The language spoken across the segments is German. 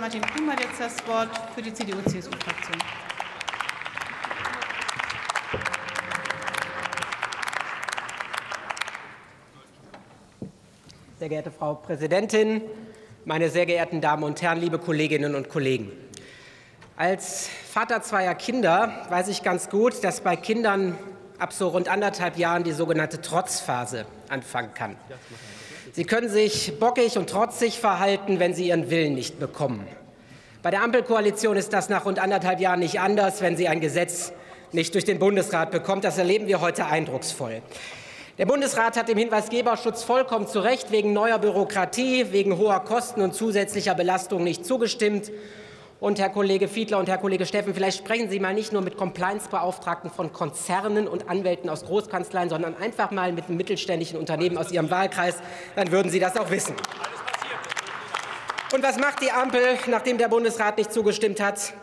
Martin Kuhn hat jetzt das Wort für die CDU-CSU-Fraktion. Sehr geehrte Frau Präsidentin, meine sehr geehrten Damen und Herren, liebe Kolleginnen und Kollegen! Als Vater zweier Kinder weiß ich ganz gut, dass bei Kindern ab so rund anderthalb Jahren die sogenannte Trotzphase anfangen kann. Sie können sich bockig und trotzig verhalten, wenn sie ihren Willen nicht bekommen. Bei der Ampelkoalition ist das nach rund anderthalb Jahren nicht anders, wenn sie ein Gesetz nicht durch den Bundesrat bekommt. Das erleben wir heute eindrucksvoll. Der Bundesrat hat dem Hinweisgeberschutz vollkommen zu Recht wegen neuer Bürokratie, wegen hoher Kosten und zusätzlicher Belastung nicht zugestimmt. Und Herr Kollege Fiedler und Herr Kollege Steffen, vielleicht sprechen Sie mal nicht nur mit Compliance-Beauftragten von Konzernen und Anwälten aus Großkanzleien, sondern einfach mal mit einem mittelständischen Unternehmen aus Ihrem Wahlkreis. Dann würden Sie das auch wissen. Und was macht die Ampel, nachdem der Bundesrat nicht zugestimmt hat?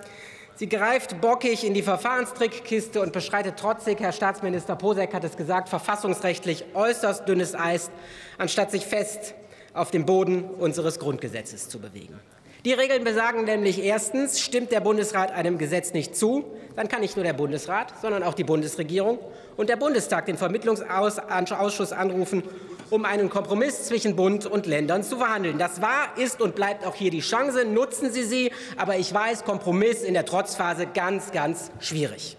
Sie greift bockig in die Verfahrenstrickkiste und beschreitet trotzig, Herr Staatsminister Posek hat es gesagt, verfassungsrechtlich äußerst dünnes Eis, anstatt sich fest auf dem Boden unseres Grundgesetzes zu bewegen. Die Regeln besagen nämlich erstens, stimmt der Bundesrat einem Gesetz nicht zu, dann kann nicht nur der Bundesrat, sondern auch die Bundesregierung und der Bundestag den Vermittlungsausschuss anrufen, um einen Kompromiss zwischen Bund und Ländern zu verhandeln. Das war, ist und bleibt auch hier die Chance. Nutzen Sie sie. Aber ich weiß, Kompromiss in der Trotzphase ganz, ganz schwierig.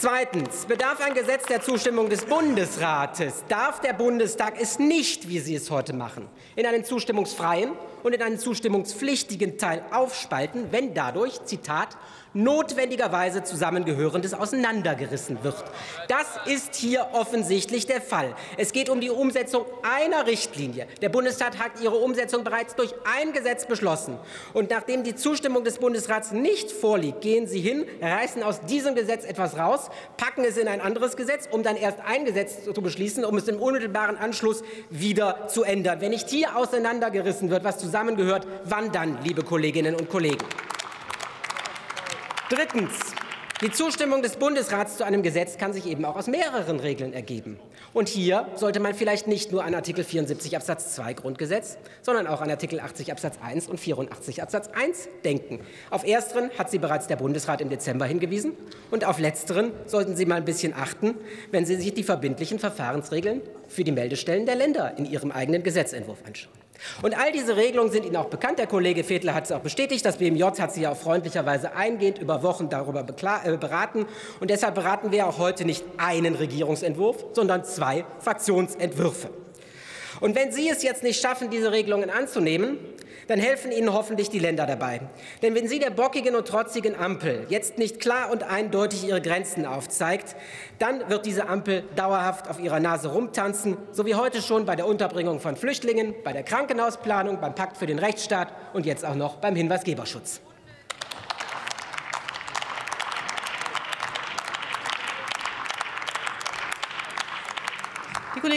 Zweitens bedarf ein Gesetz der Zustimmung des Bundesrates, darf der Bundestag es nicht, wie Sie es heute machen, in einen zustimmungsfreien und in einen zustimmungspflichtigen Teil aufspalten, wenn dadurch, Zitat, notwendigerweise Zusammengehörendes auseinandergerissen wird. Das ist hier offensichtlich der Fall. Es geht um die Umsetzung einer Richtlinie. Der Bundestag hat ihre Umsetzung bereits durch ein Gesetz beschlossen. Und nachdem die Zustimmung des Bundesrats nicht vorliegt, gehen Sie hin, reißen aus diesem Gesetz etwas raus, packen es in ein anderes Gesetz, um dann erst ein Gesetz zu beschließen, um es im unmittelbaren Anschluss wieder zu ändern. Wenn nicht hier auseinandergerissen wird, was zusammengehört, wann dann, liebe Kolleginnen und Kollegen? Drittens. Die Zustimmung des Bundesrats zu einem Gesetz kann sich eben auch aus mehreren Regeln ergeben. Und hier sollte man vielleicht nicht nur an Artikel 74 Absatz 2 Grundgesetz, sondern auch an Artikel 80 Absatz 1 und 84 Absatz 1 denken. Auf ersteren hat Sie bereits der Bundesrat im Dezember hingewiesen und auf letzteren sollten Sie mal ein bisschen achten, wenn Sie sich die verbindlichen Verfahrensregeln für die Meldestellen der Länder in Ihrem eigenen Gesetzentwurf anschauen. Und all diese Regelungen sind Ihnen auch bekannt. Der Kollege Fedler hat es auch bestätigt. Das BMJ hat sie ja auch freundlicherweise eingehend über Wochen darüber äh, beraten. Und deshalb beraten wir auch heute nicht einen Regierungsentwurf, sondern zwei Fraktionsentwürfe. Und wenn Sie es jetzt nicht schaffen, diese Regelungen anzunehmen, dann helfen Ihnen hoffentlich die Länder dabei. Denn wenn Sie der bockigen und trotzigen Ampel jetzt nicht klar und eindeutig ihre Grenzen aufzeigt, dann wird diese Ampel dauerhaft auf ihrer Nase rumtanzen, so wie heute schon bei der Unterbringung von Flüchtlingen, bei der Krankenhausplanung, beim Pakt für den Rechtsstaat und jetzt auch noch beim Hinweisgeberschutz.